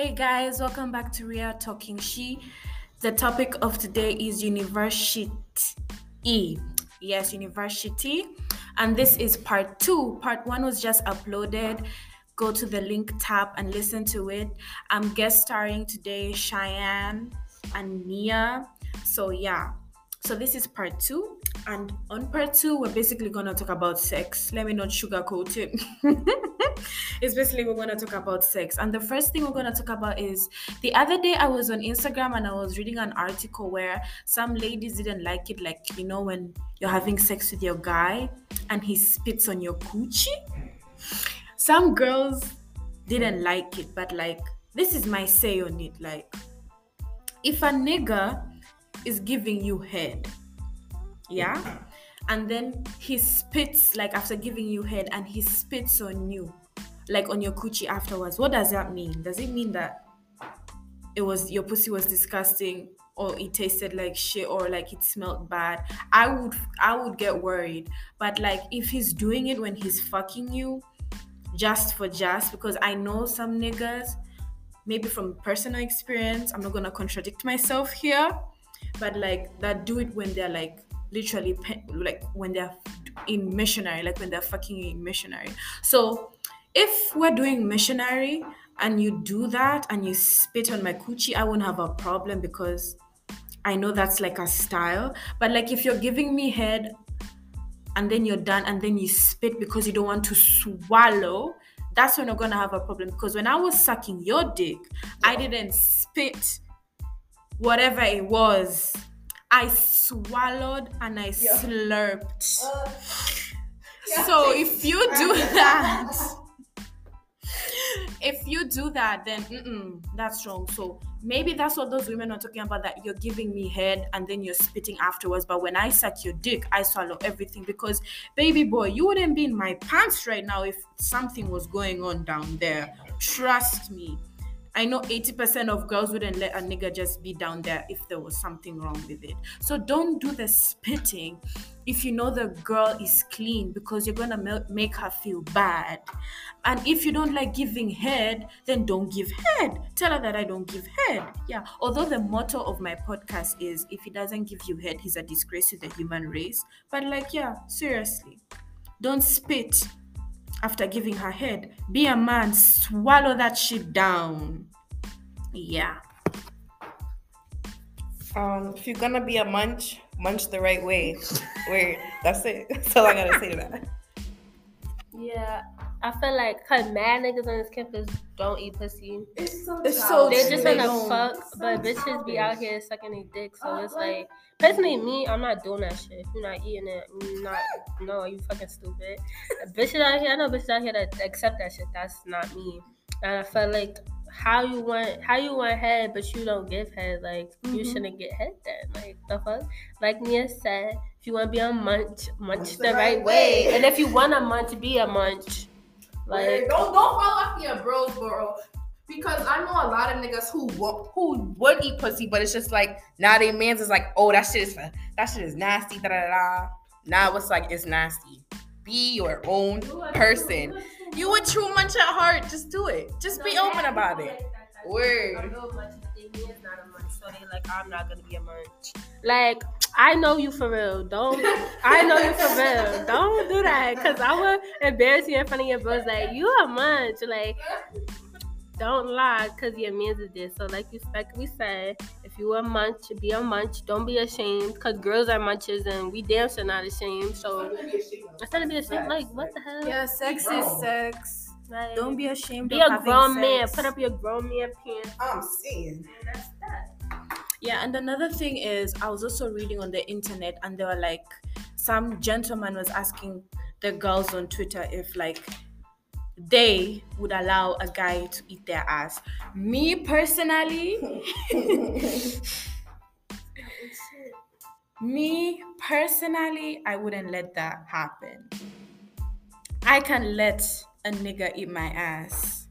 Hey guys, welcome back to Ria Talking She. The topic of today is university. Yes, university. And this is part two. Part one was just uploaded. Go to the link tab and listen to it. I'm guest starring today Cheyenne and Nia. So, yeah. So, this is part two. And on part two, we're basically going to talk about sex. Let me not sugarcoat it. it's basically we're going to talk about sex. And the first thing we're going to talk about is the other day I was on Instagram and I was reading an article where some ladies didn't like it. Like, you know, when you're having sex with your guy and he spits on your coochie. Some girls didn't like it, but like, this is my say on it. Like, if a nigga is giving you head, yeah and then he spits like after giving you head and he spits on you like on your coochie afterwards. What does that mean? Does it mean that it was your pussy was disgusting or it tasted like shit or like it smelled bad? I would i would get worried. But like if he's doing it when he's fucking you just for just because i know some niggas maybe from personal experience i'm not gonna contradict myself here but like that do it when they're like literally like when they're in missionary, like when they're fucking in missionary. So if we're doing missionary and you do that and you spit on my coochie, I won't have a problem because I know that's like a style. But like if you're giving me head and then you're done and then you spit because you don't want to swallow, that's when you're gonna have a problem. Because when I was sucking your dick, I didn't spit whatever it was I swallowed and I yeah. slurped. Uh, yeah, so if you do that, if you do that, then that's wrong. So maybe that's what those women are talking about that you're giving me head and then you're spitting afterwards. But when I suck your dick, I swallow everything because, baby boy, you wouldn't be in my pants right now if something was going on down there. Trust me. I know 80% of girls wouldn't let a nigga just be down there if there was something wrong with it. So don't do the spitting if you know the girl is clean because you're gonna make her feel bad. And if you don't like giving head, then don't give head. Tell her that I don't give head. Yeah. Although the motto of my podcast is if he doesn't give you head, he's a disgrace to the human race. But like, yeah, seriously. Don't spit after giving her head. Be a man, swallow that shit down. Yeah. Um, if you're gonna be a munch, munch the right way. Wait, that's it. That's all I gotta say to that. Yeah, I feel like cause mad niggas on this campus don't eat pussy. It's so, it's so they're just gonna fuck, but bitches be out here sucking their dick. So it's like personally me, I'm not doing that shit. If you're not eating it. You're not no, you fucking stupid. bitches out here, I know bitches out here that accept that shit. That's not me. And I felt like how you want how you want head but you don't give head like mm-hmm. you shouldn't get head then like the fuck like Nia said if you want to be a munch munch the, the, right, right way. way. and if you want a munch be a munch like don't don't fall off your bros bro because I know a lot of niggas who who would eat pussy but it's just like now they man's is like oh that shit is that shit is nasty da da da now it's like it's nasty be your own person you a true munch at heart. Just do it. Just be open about it. Word. So they like, I'm not gonna be a munch. Like, I know you for real. Don't. I know you for real. Don't do that, cause I will embarrass you in front of your bros. Like, you a munch. Like, don't lie because your man's is there. So, like you we said, if you a munch, be a munch. Don't be ashamed because girls are munches and we damn sure not ashamed. So, instead of being ashamed, like, what the hell? Yeah, sex is sex. Like, don't be ashamed. Be a grown man. Put up your grown man pants. I'm saying. Yeah, and another thing is, I was also reading on the internet, and they were like, some gentleman was asking the girls on Twitter if like they would allow a guy to eat their ass. Me personally, me personally, I wouldn't let that happen. I can let a nigga eat my ass.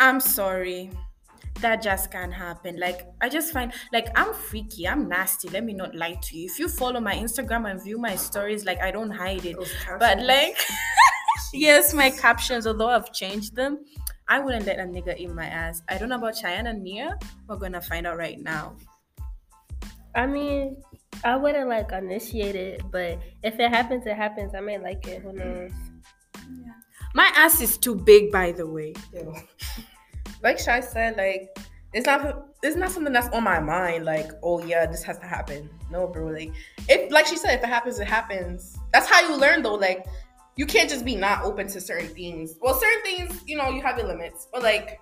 I'm sorry. That just can't happen. Like, I just find, like, I'm freaky. I'm nasty. Let me not lie to you. If you follow my Instagram and view my stories, like, I don't hide it. But, like, yes, my captions, although I've changed them, I wouldn't let a nigga eat my ass. I don't know about Cheyenne and Nia. We're gonna find out right now. I mean, I wouldn't like initiate it, but if it happens, it happens. I may like it. Who knows? My ass is too big, by the way. Yo. Like Shy said, like it's not it's not something that's on my mind. Like, oh yeah, this has to happen. No, bro. Like, if like she said, if it happens, it happens. That's how you learn, though. Like, you can't just be not open to certain things. Well, certain things, you know, you have your limits, but like,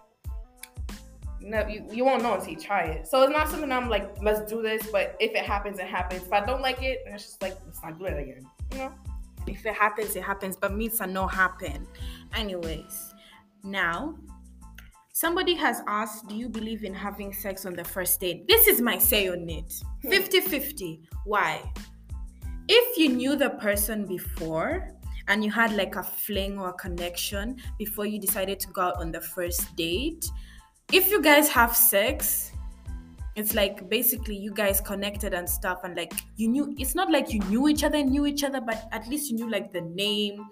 no, you, you won't know until you try it. So it's not something I'm like, let's do this. But if it happens, it happens. If I don't like it, then it's just like, let's not do it again. You know. If it happens, it happens, but meets are not happen. Anyways, now somebody has asked, Do you believe in having sex on the first date? This is my say on it hmm. 50 50. Why? If you knew the person before and you had like a fling or a connection before you decided to go out on the first date, if you guys have sex, it's like basically you guys connected and stuff and like you knew it's not like you knew each other knew each other but at least you knew like the name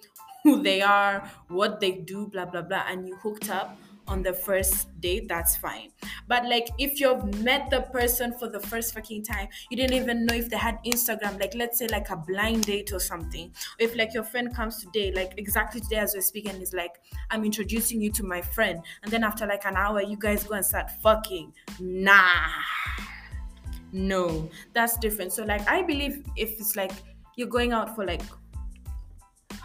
who they are what they do blah blah blah and you hooked up on the first date that's fine. But like if you've met the person for the first fucking time you didn't even know if they had instagram like let's say like a blind date or something. If like your friend comes today like exactly today as we're speaking is like i'm introducing you to my friend and then after like an hour you guys go and start fucking nah. No that's different. So like i believe if it's like you're going out for like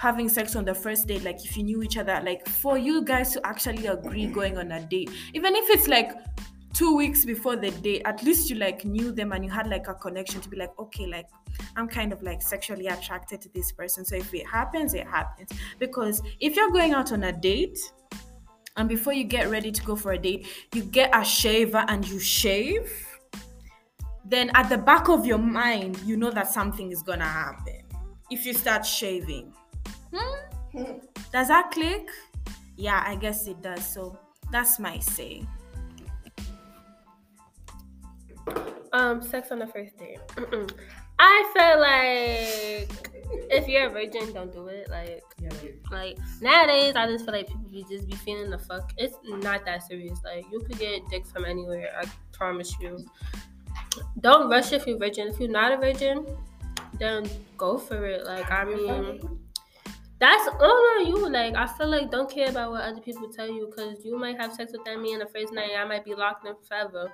having sex on the first date like if you knew each other like for you guys to actually agree going on a date even if it's like two weeks before the date at least you like knew them and you had like a connection to be like okay like i'm kind of like sexually attracted to this person. So if it happens it happens. Because if you're going out on a date and before you get ready to go for a date you get a shaver and you shave then at the back of your mind you know that something is gonna happen. If you start shaving Hmm? Does that click? Yeah, I guess it does. So that's my say. Um, sex on the first date. I feel like if you're a virgin, don't do it. Like, yeah. like nowadays, I just feel like people be just be feeling the fuck. It's not that serious. Like, you could get dick from anywhere. I promise you. Don't rush if you're virgin. If you're not a virgin, then go for it. Like, I mean that's all on you. Like I feel like don't care about what other people tell you because you might have sex with that man the first night. I might be locked in forever.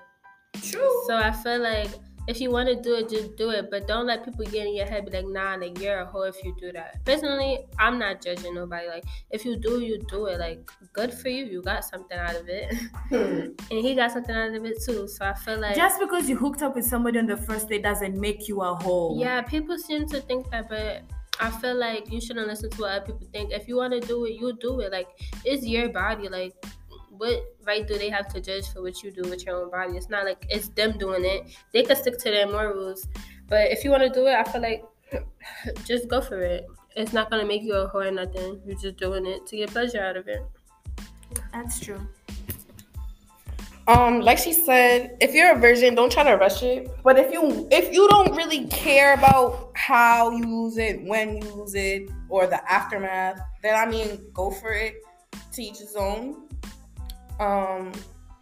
True. So I feel like if you want to do it, just do it. But don't let people get in your head be like, nah, like you're a hoe if you do that. Personally, I'm not judging nobody. Like if you do, you do it. Like good for you. You got something out of it, hmm. and he got something out of it too. So I feel like just because you hooked up with somebody on the first date doesn't make you a hoe. Yeah, people seem to think that, but I feel like you shouldn't listen to what other people think. If you want to do it, you do it. Like it's your body. Like what right do they have to judge for what you do with your own body? It's not like it's them doing it. They can stick to their morals. But if you want to do it, I feel like just go for it. It's not gonna make you a whore or nothing. You're just doing it to get pleasure out of it. That's true. Um, like she said, if you're a virgin, don't try to rush it. But if you if you don't really care about how you use it, when you use it, or the aftermath, then I mean, go for it. To each his own. Um,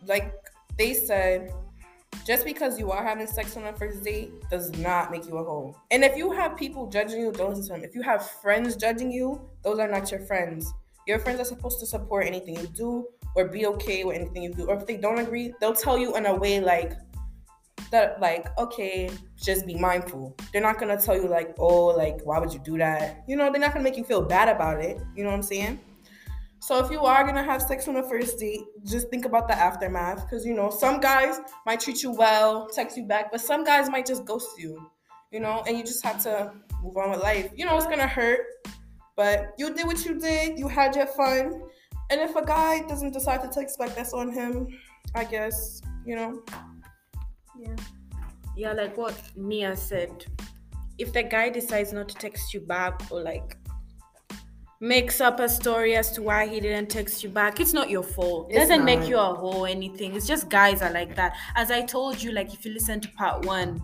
like they said, just because you are having sex on a first date does not make you a hoe. And if you have people judging you, don't listen to them. If you have friends judging you, those are not your friends. Your friends are supposed to support anything you do or be okay with anything you do. Or if they don't agree, they'll tell you in a way like that like, okay, just be mindful. They're not gonna tell you like, oh, like, why would you do that? You know, they're not gonna make you feel bad about it. You know what I'm saying? So if you are gonna have sex on the first date, just think about the aftermath. Because you know, some guys might treat you well, text you back, but some guys might just ghost you. You know, and you just have to move on with life. You know, it's gonna hurt, but you did what you did. You had your fun. And if a guy doesn't decide to text back, that's on him, I guess, you know? Yeah. Yeah, like what Nia said. If the guy decides not to text you back or like makes up a story as to why he didn't text you back, it's not your fault. It doesn't not. make you a hoe or anything. It's just guys are like that. As I told you, like if you listen to part one,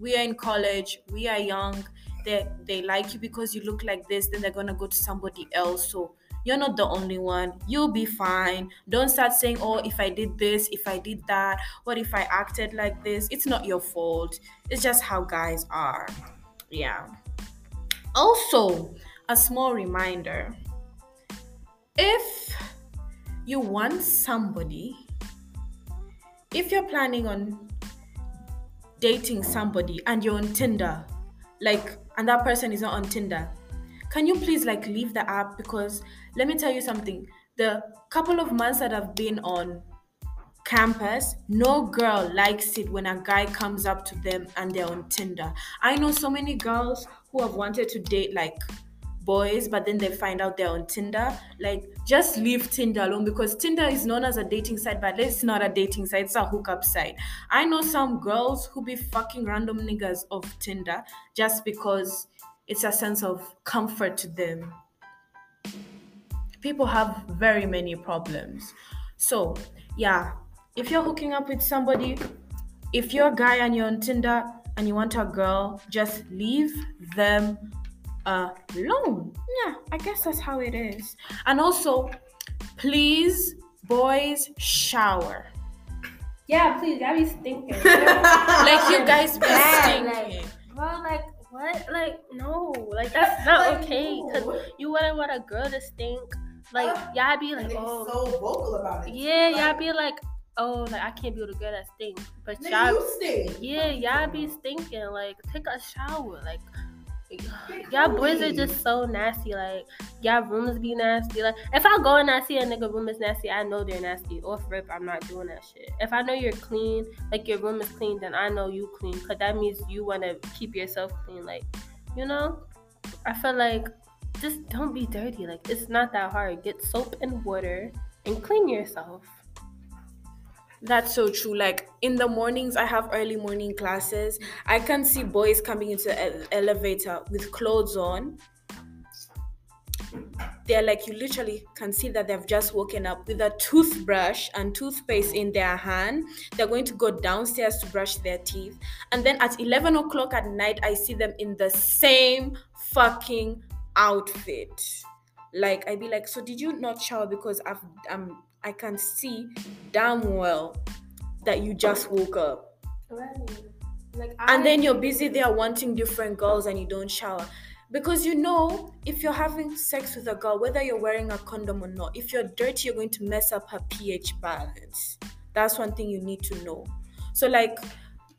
we are in college, we are young, they they like you because you look like this, then they're gonna go to somebody else. So You're not the only one. You'll be fine. Don't start saying, oh, if I did this, if I did that, what if I acted like this? It's not your fault. It's just how guys are. Yeah. Also, a small reminder if you want somebody, if you're planning on dating somebody and you're on Tinder, like, and that person is not on Tinder, can you please like leave the app? Because let me tell you something. The couple of months that I've been on campus, no girl likes it when a guy comes up to them and they're on Tinder. I know so many girls who have wanted to date like boys, but then they find out they're on Tinder. Like, just leave Tinder alone because Tinder is known as a dating site, but it's not a dating site, it's a hookup site. I know some girls who be fucking random niggas of Tinder just because it's a sense of comfort to them. People have very many problems. So, yeah, if you're hooking up with somebody, if you're a guy and you're on Tinder and you want a girl, just leave them alone. Yeah, I guess that's how it is. And also, please, boys, shower. Yeah, please, I be stinking. Like you guys be stinking. like, bro, like what? Like no, like that's not okay. Cause you wouldn't want a girl to stink. Like ah, y'all be like, oh, so vocal about it. yeah, Like, y'all be like, oh, like I can't be with a girl that stinks. But y'all, you stink. yeah, y'all be stinking. Like take a shower. Like y'all boys are just so nasty. Like y'all rooms be nasty. Like if I go and I see a nigga room is nasty, I know they're nasty. Off rip, I'm not doing that shit. If I know you're clean, like your room is clean, then I know you clean. Cause that means you wanna keep yourself clean. Like, you know, I feel like just don't be dirty. Like it's not that hard. Get soap and water and clean yourself. That's so true. Like in the mornings, I have early morning classes. I can see boys coming into the elevator with clothes on. They're like, you literally can see that they've just woken up with a toothbrush and toothpaste in their hand. They're going to go downstairs to brush their teeth. And then at 11 o'clock at night, I see them in the same fucking outfit. Like, I'd be like, so did you not shower? Because I've, um, I can see damn well that you just woke up. Right. Like And then you're busy there wanting different girls and you don't shower. Because you know, if you're having sex with a girl, whether you're wearing a condom or not, if you're dirty, you're going to mess up her pH balance. That's one thing you need to know. So, like,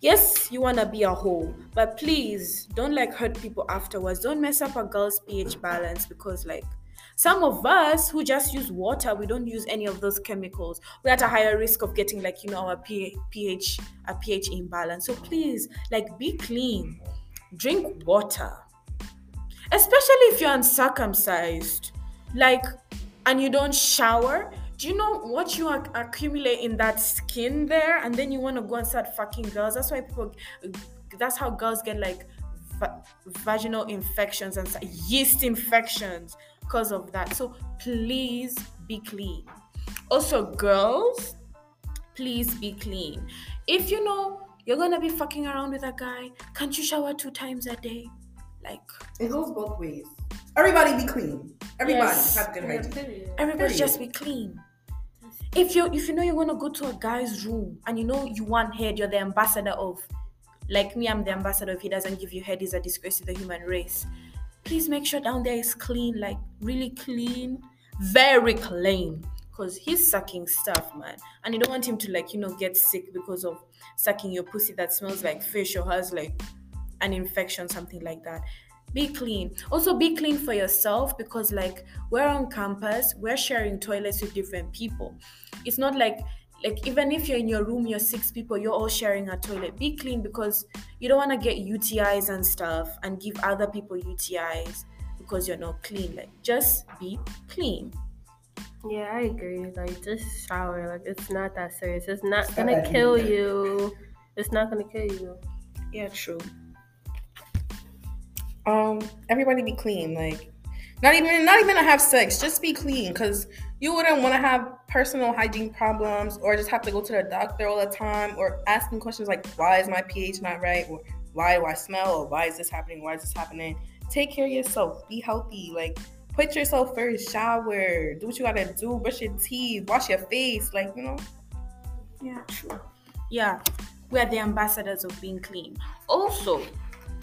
yes, you want to be a hoe, but please don't like hurt people afterwards. Don't mess up a girl's pH balance because, like, some of us who just use water, we don't use any of those chemicals. We're at a higher risk of getting, like, you know, our pH, a pH imbalance. So, please, like, be clean, drink water. Especially if you're uncircumcised. Like and you don't shower. Do you know what you ac- accumulate in that skin there? And then you want to go and start fucking girls. That's why people that's how girls get like va- vaginal infections and yeast infections because of that so please be clean also girls please be clean if you know you're gonna be fucking around with a guy can't you shower two times a day like It goes both ways. Everybody be clean. Everybody Yes. have good hygiene. Everybody Period. just be clean. If you if you know you want to go to a guy's room and you know you want head, you're the ambassador of like me, I'm the ambassador if he doesn't give you head, he's a disgrace to the human race. Please make sure down there is clean, like really clean, very clean. Cause he's sucking stuff, man. And you don't want him to like, you know, get sick because of sucking your pussy that smells like fish or has like an infection, something like that. Be clean. Also, be clean for yourself because, like, we're on campus, we're sharing toilets with different people. It's not like, like even if you're in your room, you're six people, you're all sharing a toilet. Be clean because you don't want to get UTIs and stuff and give other people UTIs because you're not clean. Like, just be clean. Yeah, I agree. Like, just shower. Like, it's not that serious. It's not It's gonna that kill deep. you. It's not gonna kill you. Yeah, true. Um, everybody be clean. Like, not even not even to have sex. Just be clean, cause you wouldn't want to have personal hygiene problems or just have to go to the doctor all the time or asking questions like, why is my pH not right? Or why do I smell? Or why is this happening? Why is this happening? Take care of yourself. Be healthy. Like, put yourself first. Shower, do what you gotta do. Brush your teeth, wash your face. Like you know. Yeah, true. Yeah, we are the ambassadors of being clean. Also,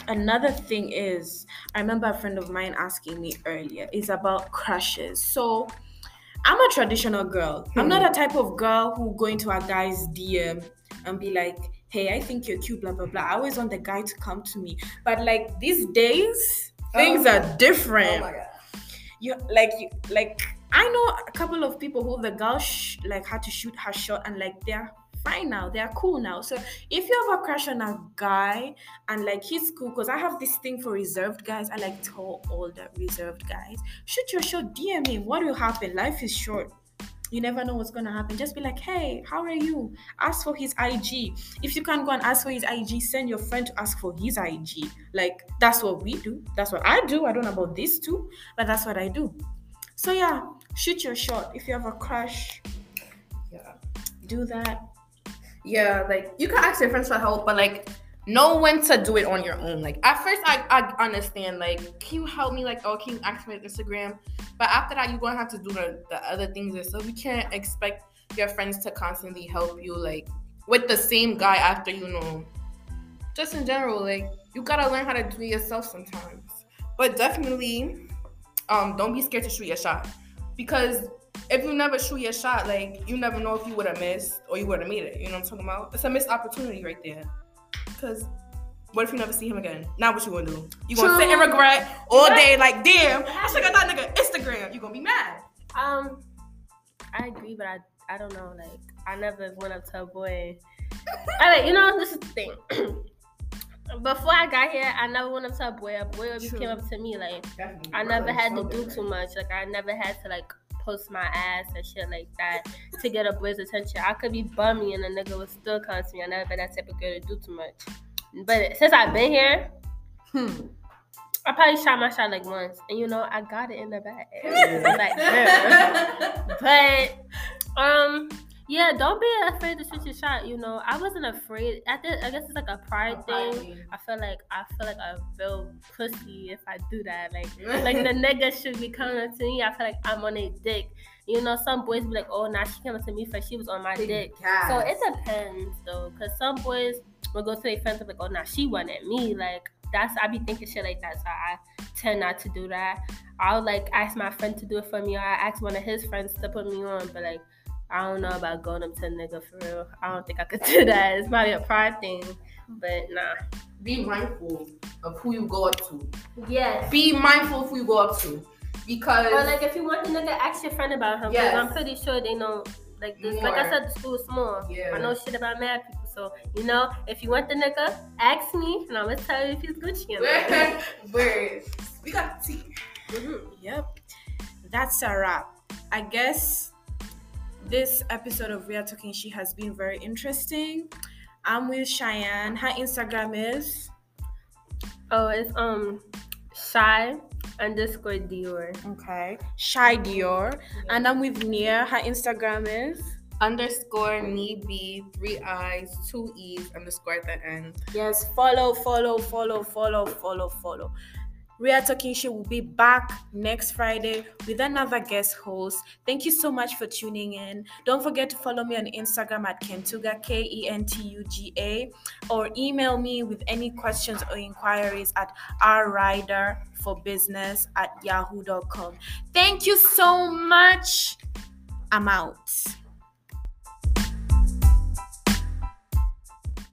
another thing is, I remember a friend of mine asking me earlier is about crushes. So, I'm a traditional girl. I'm not hmm. a type of girl who go into a guy's DM and be like, "Hey, I think you're cute," blah blah blah. I always want the guy to come to me. But like these days, oh things Oh. are different Oh my god. you like you like I know a couple of people who the girl sh- like had to shoot her shot and like they're fine now they're cool now so if you have a crush on a guy and like he's cool because I have this thing for reserved guys I like tell all the reserved guys shoot your shot DM him what will happen life is short you never know what's gonna happen. Just be like, hey, how are you? Ask for his IG. If you can't go and ask for his IG, send your friend to ask for his IG. Like that's what we do. That's what I do. I don't know about this too, but that's what I do. So yeah, shoot your shot. If you have a crush, Yeah. do that. Yeah, like you can ask your friends for help, but like know when to do it on your own. Like at first I, I understand, like, can you help me? Like, oh, can you ask me on Instagram? But after that, you're gonna have to do the, the other things yourself. You can't expect your friends to constantly help you like with the same guy after you know. Just in general, like you gotta learn how to do it yourself sometimes. But definitely, um, don't be scared to shoot your shot. Because if you never shoot your shot, like you never know if you would have missed or you would have made it. You know what I'm talking about? It's a missed opportunity right there. Because what if you never see him again? Now what you gonna do? You gonna sit and regret all day, like damn, I should got that nigga Instagram. You gonna be mad. Um, I agree, but I I don't know. Like I never went up to a boy. I like you know this is the thing. Before I got here, I never went up to a boy. A boy always True. came up to me. Like I never had to do too much. Like I never had to like post my ass and shit like that to get a boy's attention. I could be bummy and a nigga would still come to me. I never been that type of girl to do too much. But since I've been here, Hmm. I probably shot my shot like once, and you know I got it in the like, but um, yeah, don't be afraid to shoot your shot. You know, I wasn't afraid. I think I guess it's like a pride thing. I feel like I feel like a real pussy if I do that. Like like the nigga should be coming up to me. I feel like I'm on a dick. You know, some boys be like, oh, nah, she came up to me for she was on my dick. So it depends though, cause some boys will go to their friends and be like, oh, nah, she wanted me. Like that's I be thinking shit like that. So I tend not to do that. I'll like ask my friend to do it for me, or I ask one of his friends to put me on. But like, I don't know about going up to a nigga for real. I don't think I could do that. It's probably a pride thing. But nah. be mindful of who you go up to. Yes. Be mindful of who you go up to. Because Or like if you want the nigga, ask your friend about him. Yes. Because I'm pretty sure they know like this. Like I said, the school is small. Yeah. I know shit about mad people. So you know, if you want the nigga, ask me, and I'm gonna tell you if he's Gucci or not. Word. We got tea. Mhm. Yep. That's a wrap. I guess this episode of We Are Talking She has been very interesting. I'm with Cheyenne. Her Instagram is Oh, it's um shy underscore Dior. okay. Shy Dior. And I'm with Nia. Her Instagram is Underscore me be three eyes, two E's, underscore at the end. Yes, follow, follow, follow, follow, follow, follow. Ria Talking Show will be back next Friday with another guest host. Thank you so much for tuning in. Don't forget to follow me on Instagram at Kentuga, K E N T U G A, or email me with any questions or inquiries at rriderforbusiness at yahoo.com. Thank you so much. I'm out.